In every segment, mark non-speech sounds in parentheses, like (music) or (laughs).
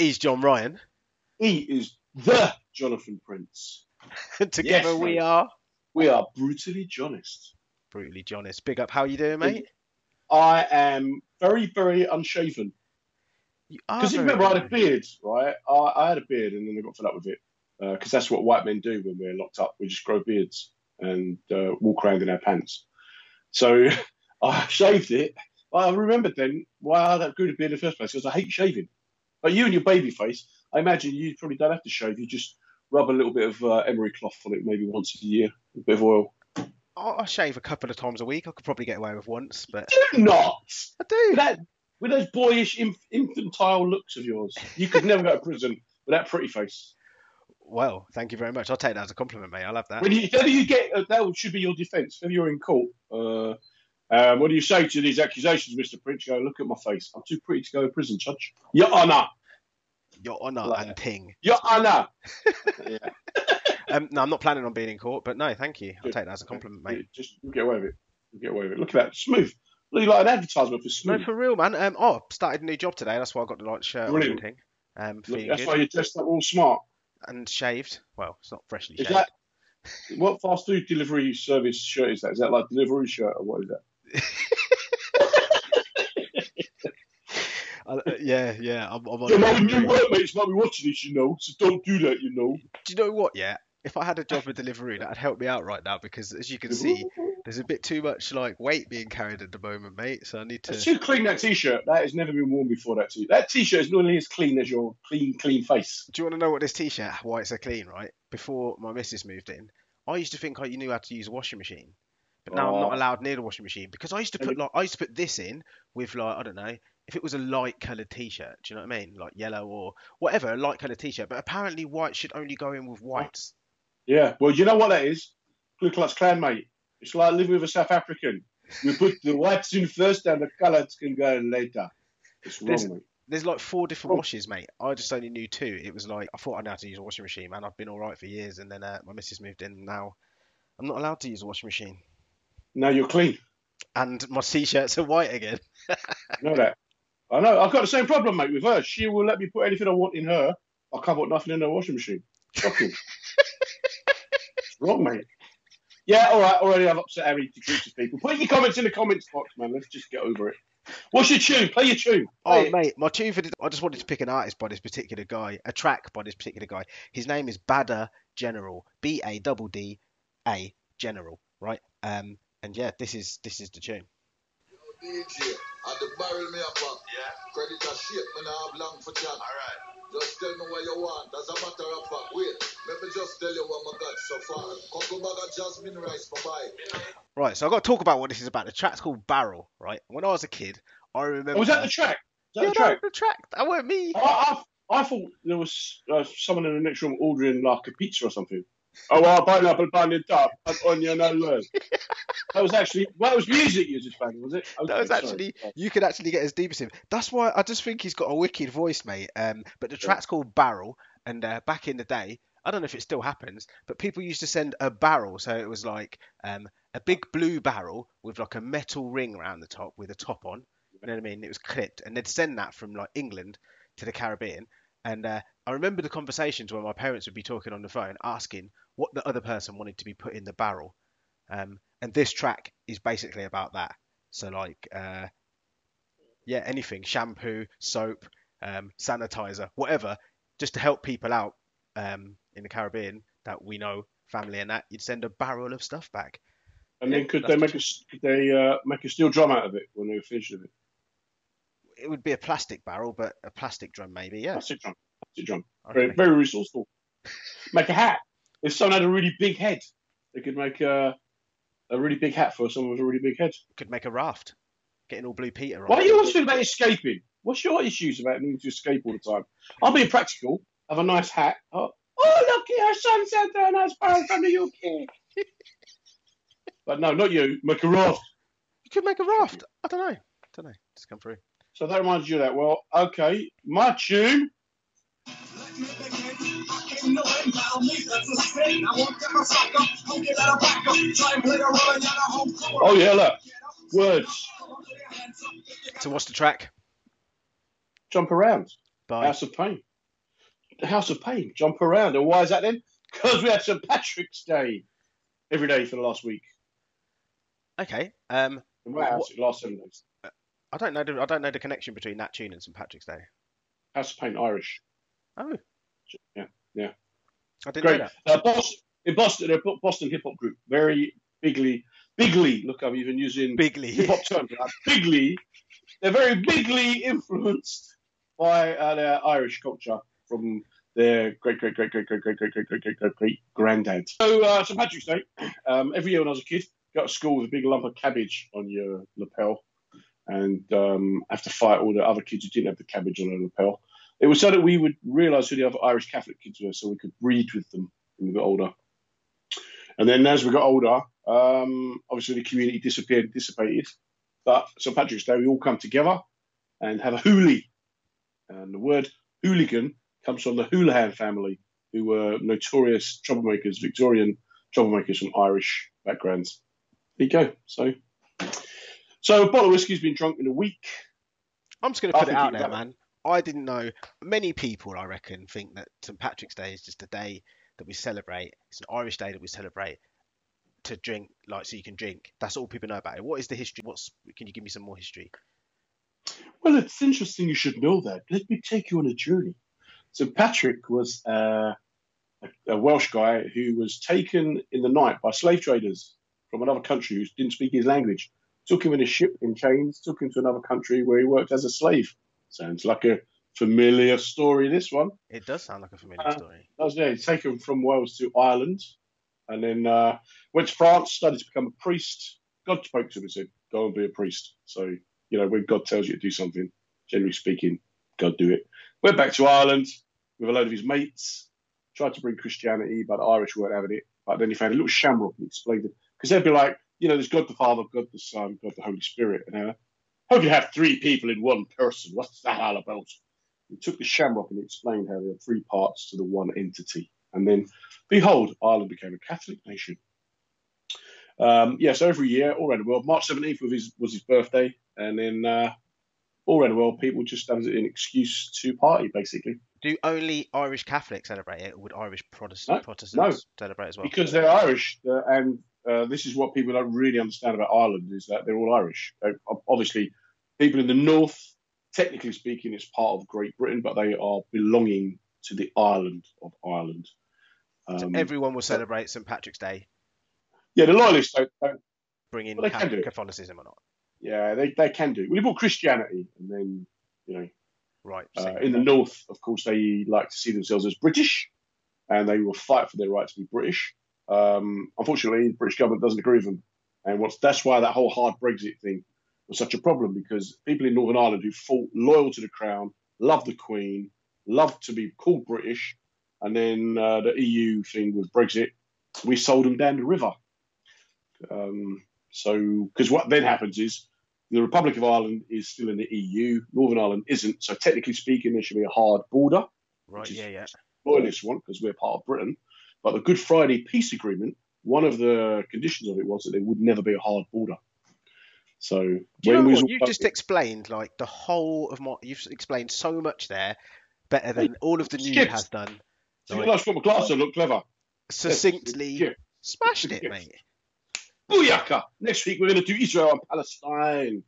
He's John Ryan. He is the Jonathan Prince. (laughs) Together Yes, we mate. are We are brutally honest. brutally Johnest. Big up. How you doing, mate? I am very, very unshaven. Because you remember I had a beard, right? I, I had a beard and then I got fed up with it. Because that's what white men do when we're locked up. We just grow beards and uh, walk around in our pants. So (laughs) I shaved it. I remembered then why I had grew a beard in the first place because I hate shaving. But you and your baby face, I imagine you probably don't have to shave. You just rub a little bit of uh, emery cloth on it maybe once a year, a bit of oil. I I shave a couple of times a week. I could probably get away with once, but Do not! I do. With, that, with those boyish, inf- infantile looks of yours, you could never go to prison with that pretty face. Well, thank you very much. I'll take that as a compliment, mate. I love that. When you, you get, uh, that should be your defence. If you're in court, uh, um, what do you say to these accusations, Mr. Prince? Go, look at my face. I'm too pretty to go to prison, Judge. Your Honour. Your honour Like- and ting. Your Honour. (laughs) yeah. Um, no, I'm not planning on being in court, but no, thank you. I'll take that as a compliment, mate. Just get away with it. Get away with it. Look at that. Smooth. Look like an advertisement for smooth. No, for real, man. Um, oh, started a new job today. That's why I got the light shirt on Brilliant. and thing. Um, Look, that's good why you're dressed up all smart. and shaved. Well, it's not freshly Is shaved. that what fast food delivery service shirt is that? Is that like delivery shirt or what is that? Uh, yeah, yeah. I'm, I'm on You know, new workmates might be watching this, you know, so don't do that, you know. Do you know what? Yeah, if I had a job with delivery, that'd help me out right now because, as you can see, there's a bit too much like weight being carried at the moment, mate. So I need It's to. too clean that t-shirt. That has never been worn before. That t-shirt. That t-shirt is nearly as clean as your clean, clean face. Do you want to know what this t-shirt? Why it's so clean, right? Before my missus moved in, I used to think I knew how to use a washing machine, but now I'm not Oh. allowed near the washing machine because I used to put like I used to put this in with like I don't know if it was a light coloured t-shirt. Do you know what I mean? Like yellow or whatever, a light coloured t-shirt. But apparently white should only go in with whites. Yeah. Well, you know what that is? Ku Klux Klan, mate. It's like living with a South African. You put the whites in first, and the colours can go in later. It's wrong, There's- mate. There's like four different Oh. washes, mate. I just only knew two. It was like I thought I knew how to use a washing machine, man. I've been all right for years, and then uh, my missus moved in. And now I'm not allowed to use a washing machine, Now you're clean. and my t-shirts are white again. (laughs) I know that. I know. I've got the same problem, mate, with her. She will let me put anything I want in her. I can't put nothing in her washing machine. Shocking. (laughs) wrong, mate. Yeah, all right. Already I've upset how many groups of people. Put your comments in the comments box, man. Let's just get over it. What's your tune? Play your tune. Oh, it. mate, my tune for this, I just wanted to pick an artist by this particular guy, a track by this particular guy. His name is Badda General, B A D D A General, right? Um, and yeah, this is this is the tune. DJ, at the barrel me up. Yeah. Credit a shape, me nah have long for chat. Alright. Just tell me what you want, as a matter of fact. Wait, let me just tell you what I got so far. Couple bag of jasmine rice for buy. Right, so I've got to talk about what this is about. The track's called Barrel, right? When I was a kid, I remember. Oh, was that the track? Was that yeah, the track? no, the track. That weren't me. I, I, I thought there was uh, someone in the next room ordering like a pizza or something. Oh, well, pineapple in top, and onion and words. That was actually, well, it was music you just playing, was it? That was Okay, actually you could actually get as deep as him. That's why I just think he's got a wicked voice, mate. Um, but the track's called Barrel, and uh, back in the day, I don't know if it still happens, but people used to send a barrel, so it was like um a big blue barrel with like a metal ring around the top with a top on. You know what I mean? It was clipped, and they'd send that from like England to the Caribbean. And uh, I remember the conversations where my parents would be talking on the phone, asking what the other person wanted to be put in the barrel. Um, and this track is basically about that. So like, uh, yeah, anything, shampoo, soap, um, sanitizer, whatever, just to help people out um, in the Caribbean that we know, family and that, you'd send a barrel of stuff back. And then could they make a, could they uh, make a steel drum out of it when they were finished with it? It would be a plastic barrel, but a plastic drum maybe. Yeah. Plastic drum. Plastic drum. I Very, very resourceful. Make a hat. If someone had a really big head, they could make a, a really big hat for someone with a really big head. Could make a raft. Getting all Blue Peter on. Why it. you always feel about escaping? What's your issues about needing to escape all the time? I'm being practical. Have a nice hat. Oh, oh look here, sunset and nice barrel from the UK. but no, not you. Make a raft. You could make a raft. I don't know. I don't know. Just come through. So that reminds you of that. Well, okay, my tune. Oh yeah, look. Words. So what's the track? Jump around. By House of Pain. the House of Pain, jump around. And why is that then? (laughs) Because we had St Patrick's Day every day for the last week. Okay. Um, In my house, the last seven days. I don't know. The, I don't know the connection between that tune and St Patrick's Day. House of Pain, Irish. Oh, Yeah, yeah. I didn't Great. know that. Uh, Boston, in Boston, they're a Boston hip hop group. Very bigly, bigly. Look, I'm even using Bigly. hip hop terms. uh, Bigly. They're very bigly influenced by uh, their Irish culture from their great, great, great, great, great, great, great, great, great, great, great, great granddad. So, uh, St Patrick's Day. Um, every year when I was a kid, go to school with a big lump of cabbage on your lapel, and um, have to fight all the other kids who didn't have the cabbage on their lapel. It was so that we would realise who the other Irish Catholic kids were, so we could breed with them when we got older. And then as we got older, um, obviously the community disappeared, dissipated. But St Patrick's Day, we all come together and have a hoolie. And the word hooligan comes from the Houlihan family, who were notorious troublemakers, Victorian troublemakers from Irish backgrounds. There you go. So, so a bottle of whiskey's been drunk in a week. I'm just going to put it out there, man. I didn't know. Many people, I reckon, think that St Patrick's Day is just a day that we celebrate. It's an Irish day that we celebrate to drink, like so you can drink. That's all people know about it. What is the history? What's? Can you give me some more history? Well, it's interesting you should know that. Let me take you on a journey. So Patrick was uh, a, a Welsh guy who was taken in the night by slave traders from another country who didn't speak his language. Took him in a ship in chains, took him to another country where he worked as a slave. Sounds like a familiar story, this one. It does sound like a familiar Uh, story. That was yeah, taken from Wales to Ireland, and then uh, went to France, studied to become a priest. God spoke to him and said, "Go and be a priest." So you know, when God tells you to do something, generally speaking, God do it. Went back to Ireland with a load of his mates. Tried to bring Christianity, but the Irish weren't having it. But then he found a little shamrock and explained it because they'd be like, you know, there's God the Father, God the Son, God the Holy Spirit, and uh, how can you have three people in one person? What's that all about? He took the shamrock and explained how there are three parts to the one entity. And then, behold, Ireland became a Catholic nation. Um, yeah, so every year, all around the world, March 17th was his, was his birthday. And then uh, all around the world, people just have an excuse to party, basically. Do only Irish Catholics celebrate it, or would Irish Protestant, No, Protestants celebrate as well? Because they're Irish. Uh, and uh, this is what people don't really understand about Ireland is that they're all Irish. Obviously, people in the north, technically speaking, it's part of Great Britain, but they are belonging to the island of Ireland. So Um, everyone will celebrate St Patrick's Day, yeah, the loyalists don't, don't bring in Well, they can do it. Catholicism or not. yeah, they, they can do. Well, they brought Christianity, and then, you know, Right. uh, in the north, of course, they like to see themselves as British, and they will fight for their right to be British. Um, unfortunately, the British government doesn't agree with them, and what's, that's why that whole hard Brexit thing was such a problem because people in Northern Ireland who fought loyal to the crown, loved the Queen, loved to be called British, and then uh, the EU thing with Brexit, we sold them down the river. Um, so, because what then happens is the Republic of Ireland is still in the EU, Northern Ireland isn't. So, technically speaking, there should be a hard border. right. Yeah. Yeah. Loyalists want because we're part of Britain. But the Good Friday Peace Agreement, one of the conditions of it was that there would never be a hard border. So, you know we what? you've done- just explained like the whole of my. You've explained so much there, better than all of the news has done. So you like- to put my glass on, look clever. Succinctly smashed it, mate. Booyaka! Next week we're going to do Israel and Palestine.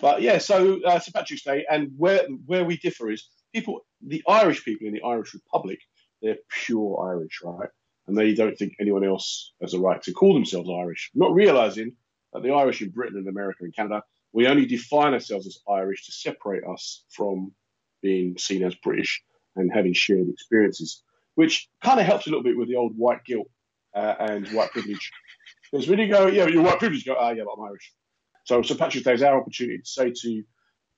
But yeah, so uh, St Patrick's Day, and where where we differ is people, the Irish people in the Irish Republic, they're pure Irish, right? And they don't think anyone else has a right to call themselves Irish, not realizing that the Irish in Britain and America and Canada, we only define ourselves as Irish to separate us from being seen as British and having shared experiences, which kind of helps a little bit with the old white guilt uh, and white privilege. Because when you go, yeah, you're white privilege, you go, ah, yeah, but I'm Irish. So St. Patrick's Day is our opportunity to say to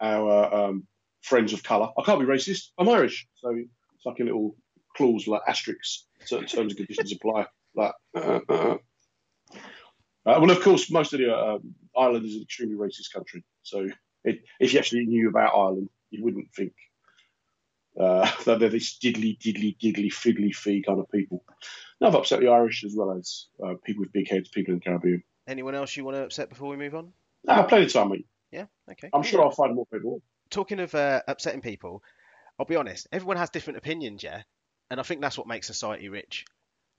our um, friends of colour, I can't be racist, I'm Irish. So it's like a little clause, like asterisks, certain terms and conditions apply. Like, uh, uh. Uh, well, of course, most of the uh, um, Ireland is an extremely racist country. So it, if you actually knew about Ireland, you wouldn't think uh, (laughs) that they're this diddly, diddly, diddly, fiddly fee kind of people. Now I've upset the Irish as well as uh, people with big heads, people in the Caribbean. Anyone else you want to upset before we move on? Ah, plenty of time, mate. Yeah. Okay. I'm sure I'll find more people. Talking of uh, upsetting people, I'll be honest. Everyone has different opinions, yeah. and I think that's what makes society rich.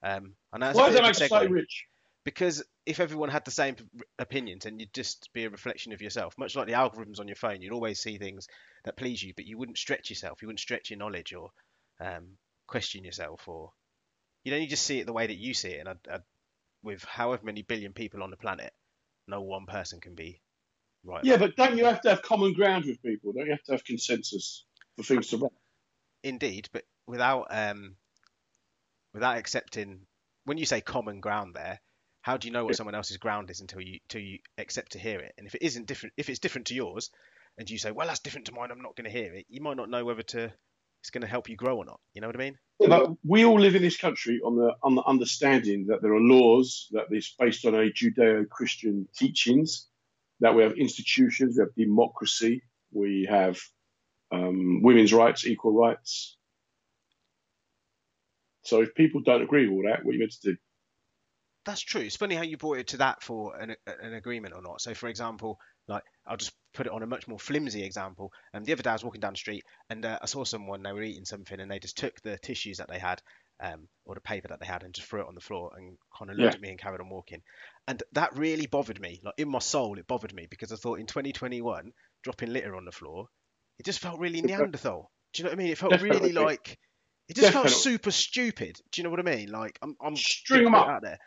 Um, and that's Why does that make society rich? Because if everyone had the same opinions, and you'd just be a reflection of yourself, much like the algorithms on your phone, you'd always see things that please you, but you wouldn't stretch yourself, you wouldn't stretch your knowledge or um, question yourself, or you know, you just see it the way that you see it. And I, I, with however many billion people on the planet, no one person can be right. Yeah, but don't you have to have common ground with people? Don't you have to have consensus for things to run? Indeed, but without um, without accepting when you say common ground there, how do you know what someone else's ground is until you until you accept to hear it? And if it isn't different, if it's different to yours, and you say, well, that's different to mine, I'm not going to hear it. You might not know whether to it's going to help you grow or not. You know what I mean? Yeah, But we all live in this country on the on the understanding that there are laws that is based on a Judeo-Christian teachings, that we have institutions, we have democracy, we have um, women's rights, equal rights. So if people don't agree with all that, what are you meant to do? That's true. It's funny how you brought it to that for an, an agreement or not. So, for example, like I'll just put it on a much more flimsy example. And the other day I was walking down the street and uh, I saw someone they were eating something and they just took the tissues that they had um, or the paper that they had and just threw it on the floor and kind of looked Yeah. at me and carried on walking. And that really bothered me. Like in my soul, it bothered me because I thought in 2021, dropping litter on the floor, it just felt really Neanderthal. Do you know what I mean? It felt Definitely. really like it just felt super stupid. Do you know what I mean? Like I'm, I'm String gonna 'em put it up. out there.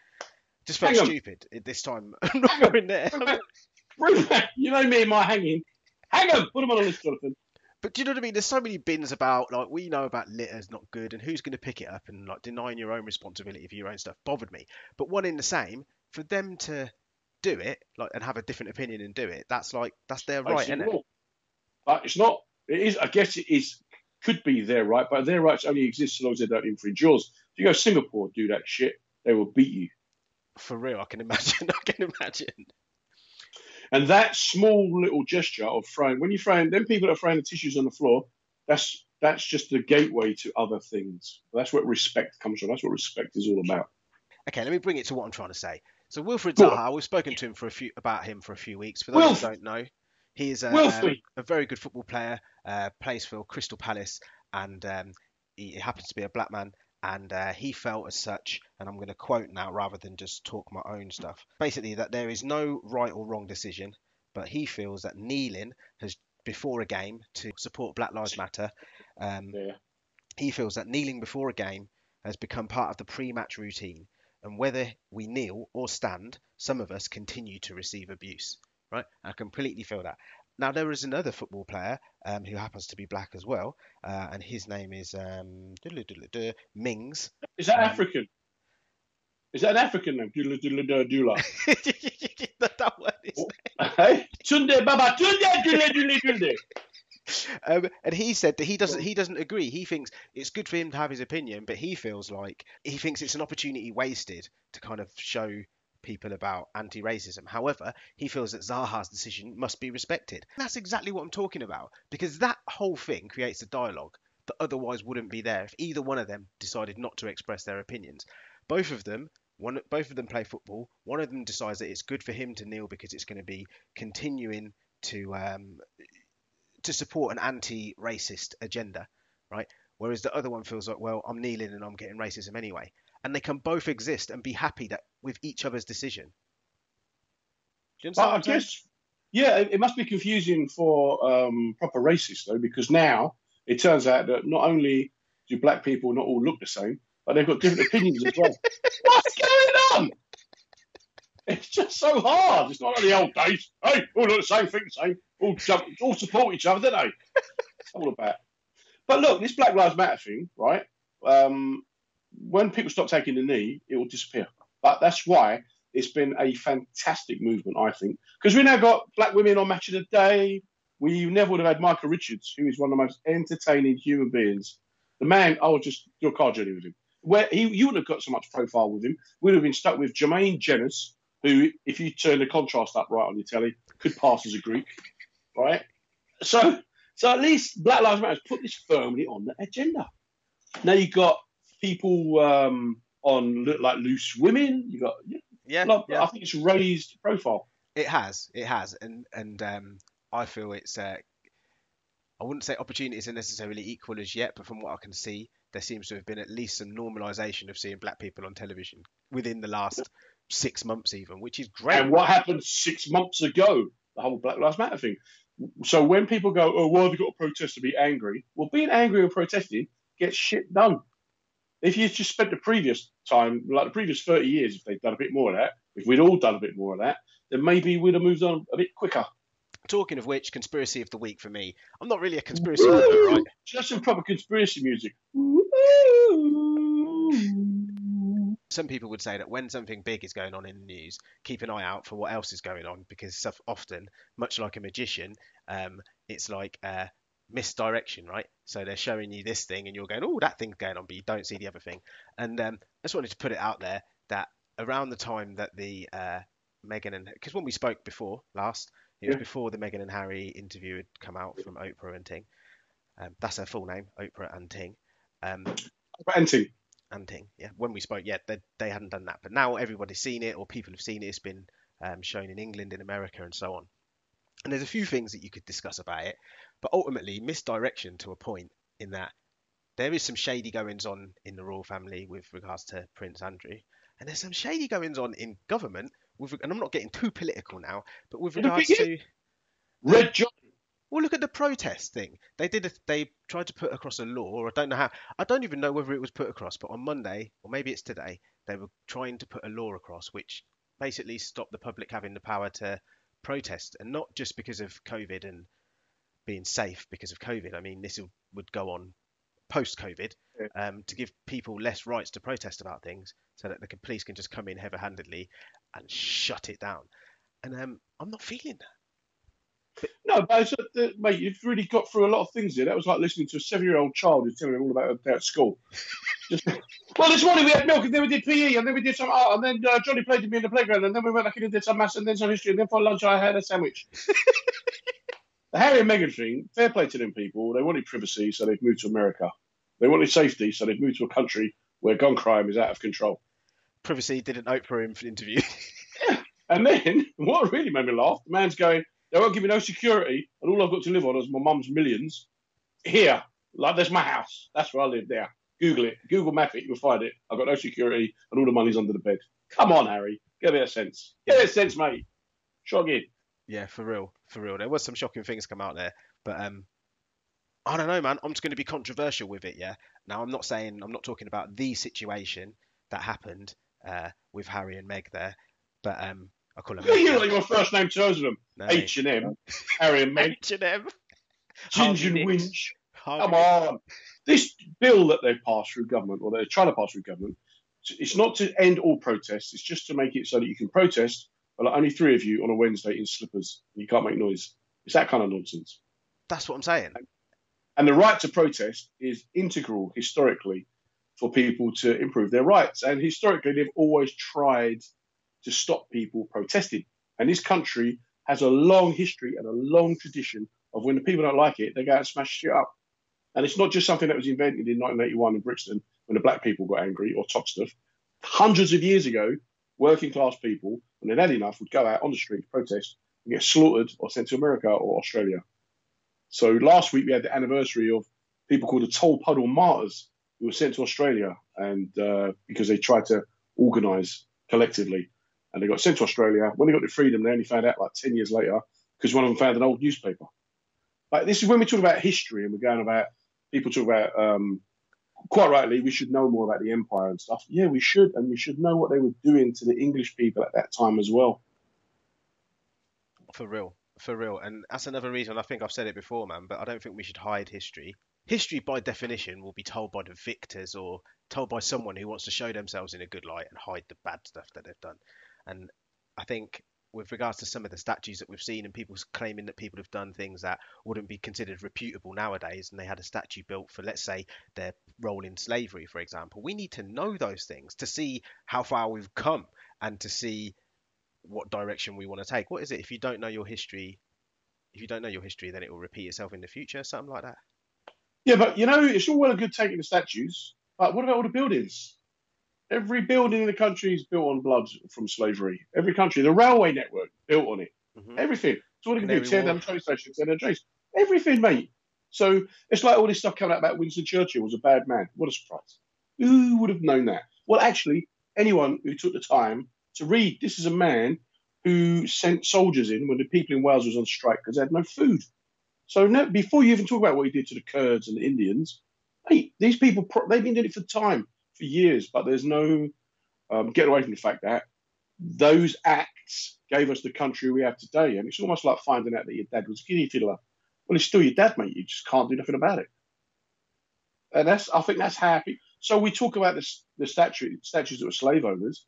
Just felt stupid at this time. I'm (laughs) not going there. (laughs) Bring back- you know me and my hanging. Hang them, put them on a list, Jonathan. But do you know what I mean? There's so many bins about like we know about litter's not good and who's going to pick it up and like denying your own responsibility for your own stuff bothered me. But one in the same for them to do it like and have a different opinion and do it, that's like that's their right, isn't it? It's not. It is. I guess it is. Could be their right, but their rights only exist so long as they don't infringe yours. If you go to Singapore, do that shit, they will beat you. For real, I can imagine. (laughs) I can imagine. And that small little gesture of throwing, when you throw, them people are throwing the tissues on the floor, that's that's just the gateway to other things. That's what respect comes from. That's what respect is all about. Okay, let me bring it to what I'm trying to say. So Wilfried. Zaha, we've spoken to him for a few about him for a few weeks. For those Wilf. who don't know, he is a, um, a very good football player. Uh, plays for Crystal Palace, and um, he happens to be a black man. And uh, he felt as such, and I'm going to quote now rather than just talk my own stuff. Basically, that there is no right or wrong decision, but he feels that kneeling has before a game to support Black Lives Matter. Um, Yeah. he feels that kneeling before a game has become part of the pre-match routine, and whether we kneel or stand, some of us continue to receive abuse. Right? I completely feel that. Now there is another football player um, who happens to be black as well, uh, and his name is um, Mings. Is that Um, African? Is that an African name? Doodle doodle doodle doodle. that, one is Hey, Tunde Baba, Tunde doodle doodle doodle. Um, and he said that he doesn't he doesn't agree. He thinks it's good for him to have his opinion, but he feels like he thinks it's an opportunity wasted to kind of show people about anti-racism. However, he feels that Zaha's decision must be respected. That's exactly what I'm talking about because that whole thing creates a dialogue that otherwise wouldn't be there if either one of them decided not to express their opinions. Both of them one, both of them play football. One of them decides that it's good for him to kneel because it's going to be continuing to um, to support an anti-racist agenda, right? Whereas the other one feels like, well, I'm kneeling and I'm getting racism anyway, and they can both exist and be happy that with each other's decision. Do you understand? But I guess, yeah, it, it must be confusing for um, proper racists though, because now it turns out that not only do black people not all look the same, but they've got different opinions as well. (laughs) What's going on? It's just so hard. It's not like the old days. Hey, all look the same, think the same, all jump, all support each other, don't they? It's all about. But look, this Black Lives Matter thing, right? Um, when people stop taking the knee, it will disappear. But that's why it's been a fantastic movement, I think, because we now got black women on Match of the Day. We never would have had Micah Richards, who is one of the most entertaining human beings. The man, I would just do a car journey with him. Where he, you wouldn't have got so much profile with him. We'd have been stuck with Jermaine Jenas, who, if you turn the contrast up right on your telly, could pass as a Greek, right? So, so at least Black Lives Matter has put this firmly on the agenda. Now you've got people um, on lo- like loose women. You got, Yeah, like, yeah. I think it's raised profile. It has, it has, and and um, I feel it's. Uh, I wouldn't say opportunities are necessarily equal as yet, but from what I can see, there seems to have been at least some normalisation of seeing black people on television within the last six months, even, which is great. And what happened six months ago? The whole Black Lives Matter thing. So when people go, oh, why have you got to protest to be angry? Well, being angry and protesting gets shit done. If you just spent the previous time, like the previous 30 years, if they'd done a bit more of that, if we'd all done a bit more of that, then maybe we'd have moved on a bit quicker. Talking of which, conspiracy of the week for me. I'm not really a conspiracy lover, right? (laughs) Just some proper conspiracy music. Some people would say that when something big is going on in the news, keep an eye out for what else is going on because often, much like a magician, um, it's like uh, misdirection, right? So they're showing you this thing and you're going, oh, that thing's going on, but you don't see the other thing. And um, I just wanted to put it out there that around the time that the uh, Meghan and because when we spoke before last, it was Yeah. before the Meghan and Harry interview had come out from Oprah and Ting. Um, that's her full name, Oprah and Ting. Um, Anting. and Ting. Yeah, when we spoke, yeah, they, they hadn't done that, but now everybody's seen it, or people have seen it. It's been um, shown in England, in America, and so on. And there's a few things that you could discuss about it, but ultimately misdirection to a point in that there is some shady goings on in the royal family with regards to Prince Andrew, and there's some shady goings on in government with, and I'm not getting too political now, but with regards to Red John. well, look at the protest thing. They did. A, they tried to put across a law, or I don't know how. I don't even know whether it was put across. But on Monday, or maybe it's today, they were trying to put a law across which basically stopped the public having the power to protest, and not just because of COVID and being safe because of COVID. I mean, this would go on post-COVID Yeah. um, to give people less rights to protest about things, so that the police can just come in heavy-handedly and shut it down. And um, I'm not feeling that. No, but it's, uh, mate, you've really got through a lot of things here. That was like listening to a seven-year-old child who's telling me all about at school. (laughs) Just, well, this morning we had milk, and then we did PE, and then we did some art, and then uh, Johnny played with me in the playground, and then we went back in and did some maths, and then some history, and then for lunch I had a sandwich. (laughs) the Harry and Meghan thing, fair play to them people. They wanted privacy, so they've moved to America. They wanted safety, so they've moved to a country where gun crime is out of control. Privacy did an Oprah inf- interview. (laughs) And then, (laughs) what really made me laugh, the man's going, they won't give me no security, and all I've got to live on is my mum's millions. Here, like there's my house. That's where I live there. Google it. Google map it, you'll find it. I've got no security, and all the money's under the bed. Come on, Harry. Get a bit of sense. Get a bit of sense, mate. Shog in. Yeah, for real, for real. There was some shocking things come out there, but um, I don't know, man. I'm just going to be controversial with it. Yeah. Now, I'm not saying I'm not talking about the situation that happened uh, with Harry and Meg there, but um, I call them (laughs) You like your first name turns them. no, H and M, Harry and Meg, H&M. Ginger and Winch. Harvey Come on. This bill that they've passed through government, or they're trying to pass through government, it's not to end all protests. It's just to make it so that you can protest, but like only three of you on a Wednesday in slippers. And you can't make noise. It's that kind of nonsense. That's what I'm saying. And the right to protest is integral historically for people to improve their rights. And historically, they've always tried to stop people protesting. And this country has a long history and a long tradition of when the people don't like it, they go out and smash shit up. And it's not just something that was invented in 1981 in Brixton when the black people got angry or top stuff. Hundreds of years ago, working class people, they'd had enough, would go out on the street to protest and get slaughtered or sent to America or Australia. So last week we had the anniversary of people called the Tolpuddle Martyrs who were sent to Australia and uh, because they tried to organise collectively. And they got sent to Australia. When they got to freedom, they only found out like 10 years later because one of them found an old newspaper. Like this is when we talk about history and we're going about people talk about um, quite rightly we should know more about the empire and stuff. Yeah, we should, and we should know what they were doing to the English people at that time as well. For real, for real. And that's another reason I think I've said it before, man, but I don't think we should hide history. History, by definition, will be told by the victors or told by someone who wants to show themselves in a good light and hide the bad stuff that they've done. And I think with regards to some of the statues that we've seen and people claiming that people have done things that wouldn't be considered reputable nowadays and they had a statue built for let's say their role in slavery for example. We need to know those things to see how far we've come and to see what direction we want to take. What is it? If you don't know your history if you don't know your history then it will repeat itself in the future something like that. Yeah, but you know, it's all well and good taking the statues, but what about all the buildings? Every building in the country is built on blood from slavery. Every country, the railway network built on it. Mhm. Everything. So what do you do? Tear down train stations, tear down trains. Everything, mate. So it's like all this stuff coming out about Winston Churchill was a bad man. What a surprise! Who would have known that? Well, actually, anyone who took the time to read, this is a man who sent soldiers in when the people in Wales was on strike because they had no food. So no, before you even talk about what he did to the Kurds and the Indians, hey, these people they've been doing it for time for years, but there's no um, away from the fact that those acts gave us the country we have today. And it's almost like finding out that your dad was a guinea fiddler. Well, he's still your dad, mate. You just can't do nothing about it. And that's, I think that's happy. So we talk about this, the statue, statues that were slave owners.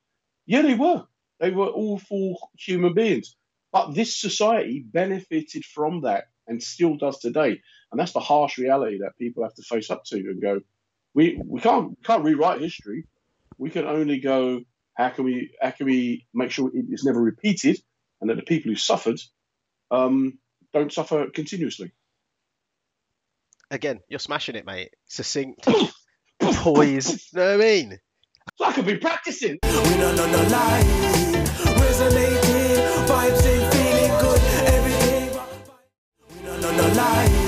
Yeah, they were. They were awful human beings. But this society benefited from that and still does today. And that's the harsh reality that people have to face up to and go, we, we can't can't rewrite history. We can only go, how can we how can we make sure it's never repeated and that the people who suffered um, don't suffer continuously. Again, you're smashing it, mate. Succinct, poise. (laughs) you know what I mean? So I could be practicing. We no no no lie. Resonating, vibes ain't feeling good every day. We no no no lie.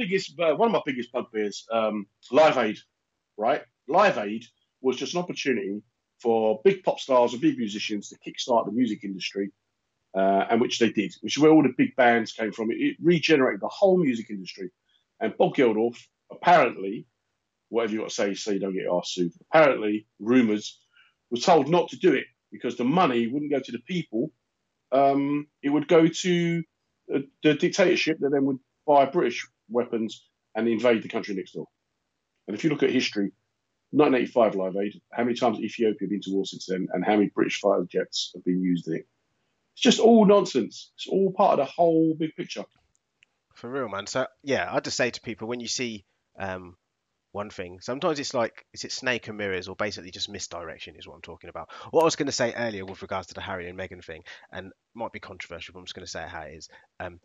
Biggest, uh, one of my biggest bugbears, um, Live Aid, right? Live Aid was just an opportunity for big pop stars and big musicians to kickstart the music industry, uh, and which they did, which is where all the big bands came from. It, it regenerated the whole music industry. And Bob Geldof, apparently, whatever you want to say, so you don't get asked sued. Apparently, rumours was told not to do it because the money wouldn't go to the people. Um, it would go to uh, the dictatorship that then would buy British weapons and invade the country next door. And if you look at history, 1985 Live Aid, how many times Ethiopia been to war since then, and how many British fighter jets have been used in it? It's just all nonsense. It's all part of the whole big picture. For real, man. So yeah, I just say to people when you see um, one thing, sometimes it's like is it snake and mirrors or basically just misdirection is what I'm talking about. What I was going to say earlier with regards to the Harry and Meghan thing, and might be controversial, but I'm just going to say how it is. Um,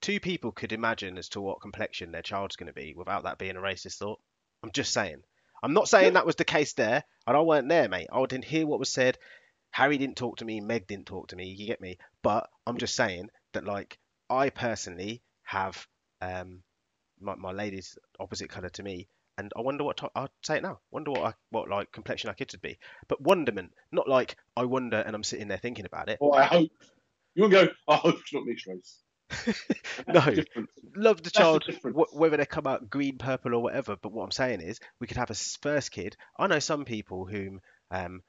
two people could imagine as to what complexion their child's going to be without that being a racist thought. I'm just saying. I'm not saying that was the case there, and I weren't there, mate. I didn't hear what was said. Harry didn't talk to me. Meg didn't talk to me. You get me? But I'm just saying that, like, I personally have um, my, my lady's opposite colour to me, and I wonder what to- I'd say it now. Wonder what I, what like complexion our kids would be. But wonderment, not like I wonder and I'm sitting there thinking about it. Or I hope. You won't go, I hope it's not mixed race. (laughs) No. The. Love the the child, wh- whether they come out green, purple, or whatever. But what I'm saying is, we could have a first kid. I know some people whom, um,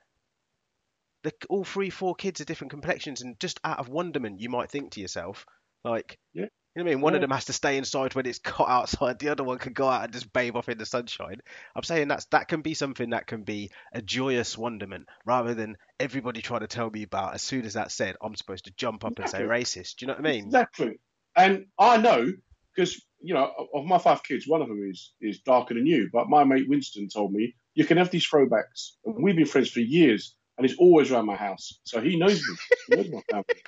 the, all three, four kids are different complexions, and just out of wonderment, you might think to yourself, like, Yeah. You know what I mean? One of them has to stay inside when it's hot outside. The other one can go out and just bathe off in the sunshine. I'm saying that's that can be something that can be a joyous wonderment, rather than everybody trying to tell me about. As soon as that's said, I'm supposed to jump up and say racist. Do you know what I mean? Exactly. And I know because you know of- of my five kids, one of them is is darker than you. But my mate Winston told me you can have these throwbacks, and we've been friends for years, and he's always around my house, so he knows me. He knows my family.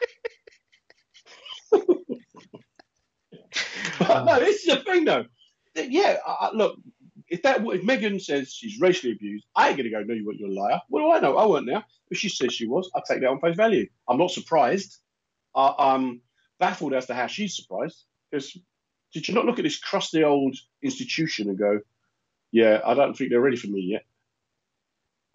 (laughs) but (laughs) no, um, this is the thing though. Yeah, I, I- look. If that if Meghan says she's racially abused, I ain't gonna go. No, you what you're a liar. What do I know? I weren't there. If she says she was, I take that on face value. I'm not surprised. I, I'm baffled as to how she's surprised. Because did you not look at this crusty old institution and go, "Yeah, I don't think they're ready for me yet."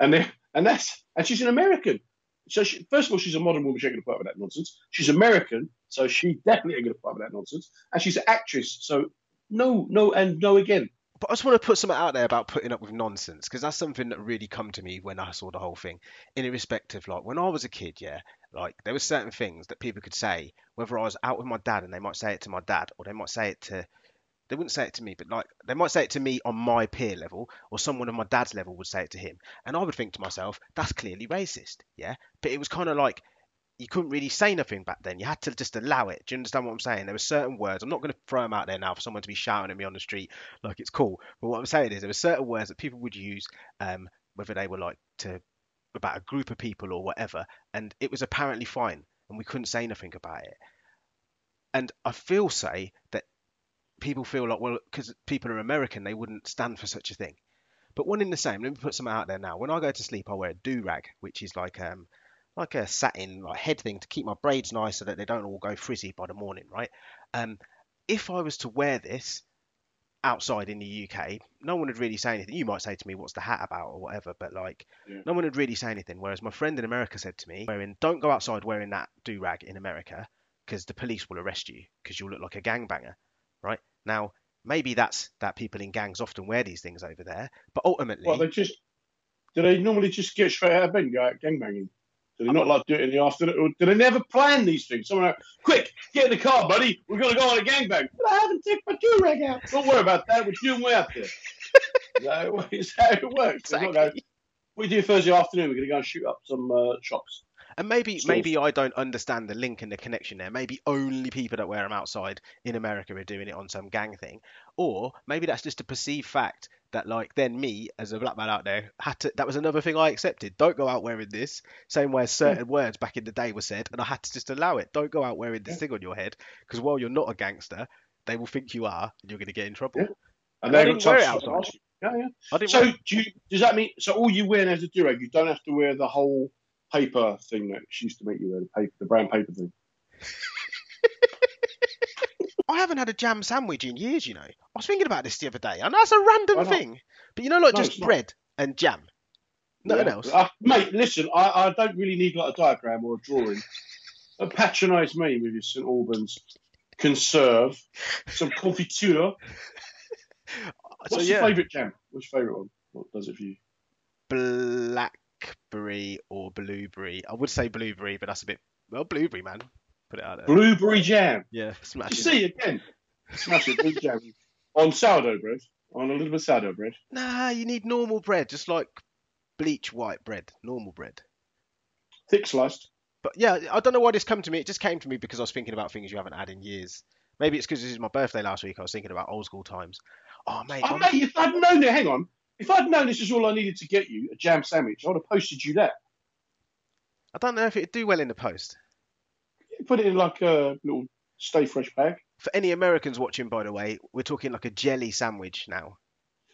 And they and that's and she's an American. So she, first of all, she's a modern woman. She ain't gonna put up with that nonsense. She's American, so she definitely ain't gonna put up with that nonsense. And she's an actress, so no, no, and no again. But I just want to put something out there about putting up with nonsense because that's something that really come to me when I saw the whole thing. In irrespective, like when I was a kid, yeah, like there were certain things that people could say, whether I was out with my dad and they might say it to my dad, or they might say it to, they wouldn't say it to me, but like they might say it to me on my peer level, or someone of my dad's level would say it to him, and I would think to myself, that's clearly racist, yeah. But it was kind of like you couldn't really say nothing back then. You had to just allow it. Do you understand what I'm saying? There were certain words. I'm not going to throw them out there now for someone to be shouting at me on the street like it's cool. But what I'm saying is there were certain words that people would use, um, whether they were like to about a group of people or whatever, and it was apparently fine, and we couldn't say nothing about it. And I feel say that people feel like well, because people are American, they wouldn't stand for such a thing. but one in the same. Let me put some out there now. When I go to sleep, I wear a do rag, which is like um like a satin like head thing to keep my braids nice so that they don't all go frizzy by the morning, right? Um, if I was to wear this outside in the UK, no one would really say anything. You might say to me, "What's the hat about?" or whatever, but like Yeah. no one would really say anything. Whereas my friend in America said to me, "Wearing don't go outside wearing that do rag in America because the police will arrest you because you'll look like a gangbanger." Right now, maybe that's that people in gangs often wear these things over there, but ultimately, Well, they just do they normally just get straight out of bed and go out gangbanging? Do they not like do it in the afternoon? Or do they never plan these things? Someone, like, quick, get in the car, buddy. We're gonna go on a gangbang. But I haven't taken my do rag out. Don't worry about that. We're doing way out there. (laughs) That how it- is how it works? Not going, we do Thursday afternoon. We're gonna go and shoot up some uh, shops. And maybe Stores. maybe I don't understand the link and the connection there. Maybe only people that wear them outside in America are doing it on some gang thing, or maybe that's just a perceived fact that like then me as a black man out there had to. That was another thing I accepted. Don't go out wearing this. Same way as hmm. certain words back in the day were said, and I had to just allow it. Don't go out wearing this Yeah. thing on your head because while you're not a gangster, they will think you are, and you're going to get in trouble. Yeah. And I they didn't wear it outside. Yeah, yeah. So do you, does that mean so all you wear as a do rag, you don't have to wear the whole paper thing that she used to make you wear, the paper, the brown paper thing. (laughs) I haven't had a jam sandwich in years. You know, I was thinking about this the other day, and that's a random thing. But you know, like No, just bread and jam. Nothing Yeah. else. Uh, mate, listen, I, I don't really need like a diagram or a drawing. Don't patronise me with your St Albans conserve, some confiture. (laughs) What's so your yeah, favourite jam? What's your favourite one? What does it for you? Blackberry or blueberry. I would say blueberry, but that's a bit well blueberry, man. Put it out there. Blueberry jam. Yeah, (laughs) smash You it. see again. Smash it, blueberry jam. On sourdough bread. On a little bit of sourdough bread. Nah, you need normal bread, just like bleach white bread, normal bread. Thick sliced. But yeah, I don't know why this come to me. It just came to me because I was thinking about things you haven't had in years. Maybe it's because this is my birthday last week. I was thinking about old school times. Oh mate, Oh, my- mate, if I'd known it, hang on. If I'd known this is all I needed to get you, a jam sandwich, I would have posted you that. I don't know if it'd do well in the post. Put it in like a little stay fresh bag. For any Americans watching, by the way, we're talking like a jelly sandwich now.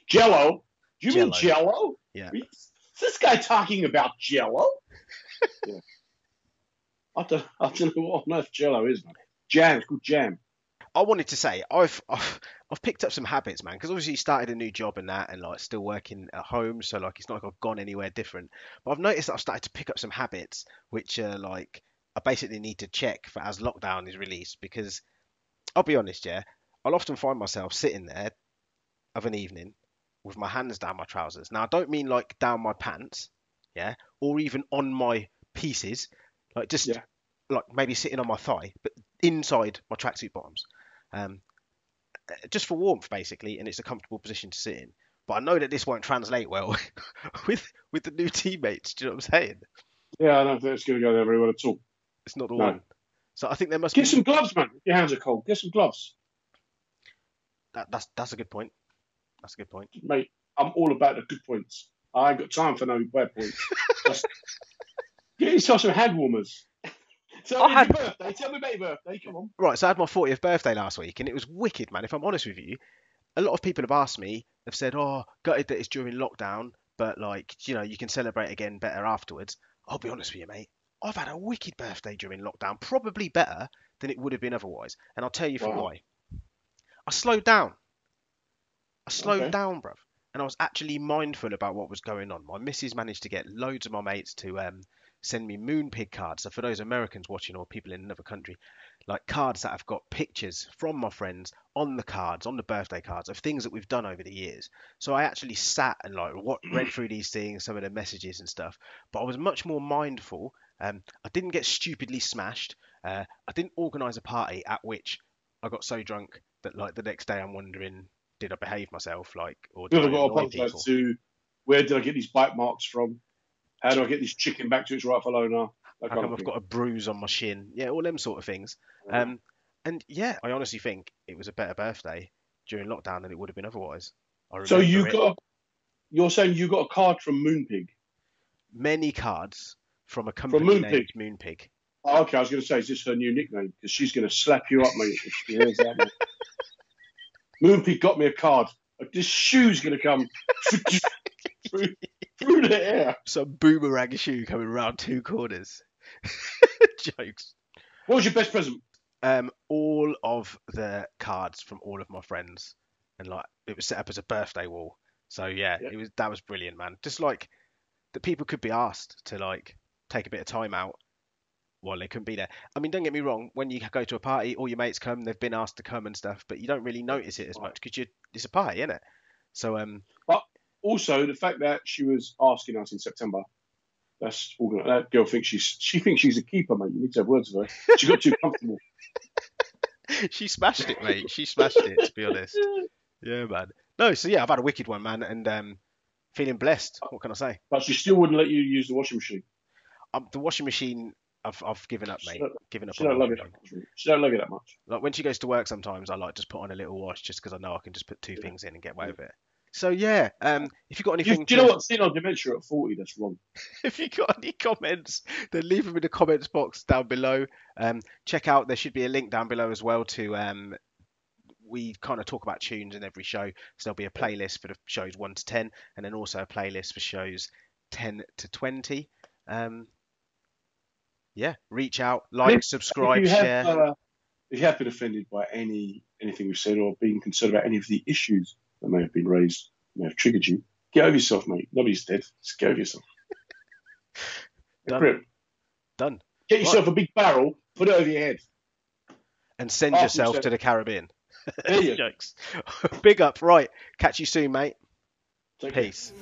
Jello. Do you mean Jell-O. Jello? Yeah. Is this guy talking about Jello? (laughs) yeah. I don't, I don't know what on earth Jello is, man. Jam. It's called jam. I wanted to say I've I've, I've picked up some habits, man, because obviously started a new job and that, and like still working at home, so like it's not like I've gone anywhere different. But I've noticed that I've started to pick up some habits which are like I basically need to check for as lockdown is released because I'll be honest, yeah, I'll often find myself sitting there of an evening with my hands down my trousers. Now I don't mean like down my pants, yeah, or even on my pieces, like just Yeah. like maybe sitting on my thigh, but inside my tracksuit bottoms um, Uh, just for warmth basically, and it's a comfortable position to sit in. But I know that this won't translate well (laughs) with with the new teammates. Do you know what I'm saying? Yeah, I don't think it's going to go there very well at all. It's not the No. one. So I think there must Get be. some gloves, man. Your hands are cold. Get some gloves. That, that's that's a good point. That's a good point. Mate, I'm all about the good points. I ain't got time for no bad points. (laughs) Just get yourself some hand warmers. Tell I me had- your birthday. Tell me about your birthday. Come on. Right, so I had my 40th birthday last week, and it was wicked, man. If I'm honest with you, a lot of people have asked me, have said, "Oh, gutted that it's during lockdown, but like, you know, you can celebrate again better afterwards." I'll be honest with you, mate. I've had a wicked birthday during lockdown, probably better than it would have been otherwise, and I'll tell you for Wow. why. I slowed down. I slowed Okay. down, bruv, and I was actually mindful about what was going on. My missus managed to get loads of my mates to um, send me Moonpig cards. So for those Americans watching or people in another country, like cards that have got pictures from my friends on the cards, on the birthday cards of things that we've done over the years. So I actually sat and like what (clears throat) read through these things, some of the messages and stuff. But I was much more mindful. Um, I didn't get stupidly smashed. Uh, I didn't organise a party at which I got so drunk that like the next day I'm wondering, did I behave myself? Like, or did You've I got to annoy people? to where did I get these bite marks from? How do I get this chicken back to its rightful owner? That How come I've got a bruise on my shin? Yeah, all them sort of things. Um, and yeah, I honestly think it was a better birthday during lockdown than it would have been otherwise. I so you it. got, you're saying you got a card from Moonpig? many cards from a company Moonpig? named Moonpig. Oh, okay, I was going to say, is this her new nickname? Because she's going to slap you up, mate, if (laughs) she hears that. mate. Moonpig got me a card. This shoe's going to come. (laughs) (laughs) through, the air. Some boomerang shoe coming around two corners. (laughs) Jokes. What was your best present? Um, all of the cards from all of my friends, and like it was set up as a birthday wall. So yeah, Yeah. it was that was brilliant, man. Just like that people could be asked to like take a bit of time out while they couldn't be there. I mean, don't get me wrong. When you go to a party, all your mates come. They've been asked to come and stuff, but you don't really notice it as much because you it's a party, isn't it? So um, Also, the fact that she was asking us in September. That's organ- that girl thinks she's she thinks she's a keeper, mate. You need to have words with her. She got too comfortable. (laughs) she smashed it, mate. She smashed it. To be honest, yeah, man. No, so yeah, I've had a wicked one, man, and um, feeling blessed. What can I say? But she still wouldn't let you use the washing machine. Um, the washing machine, I've I've given up, mate. She don't- Given up. She don't love it that much. She don't love it that much. Like when she goes to work, sometimes I like just put on a little wash just because I know I can just put two things in and get away with it. So yeah, um, if you've got Do you, anything, do you know to- what? Seeing on dementia at 40, that's wrong. (laughs) if you got any comments, then leave them in the comments box down below. Um, check out there should be a link down below as well to um, we kind of talk about tunes in every show. So there'll be a playlist for the shows one to ten, and then also a playlist for shows ten to twenty. Um, yeah, reach out, like, If- subscribe, if you share. have, uh, if you have been offended by any anything we've said or been concerned about any of the issues that may have been raised, may have triggered you, get over yourself, mate. Nobody's dead. Just get over yourself. (laughs) Done. Grip. Done. Get yourself a big barrel, put it over your head. And send After yourself said- to the Caribbean. (laughs) There you. Jokes. (laughs) Big up. Right. Catch you soon, mate. Take care. Peace.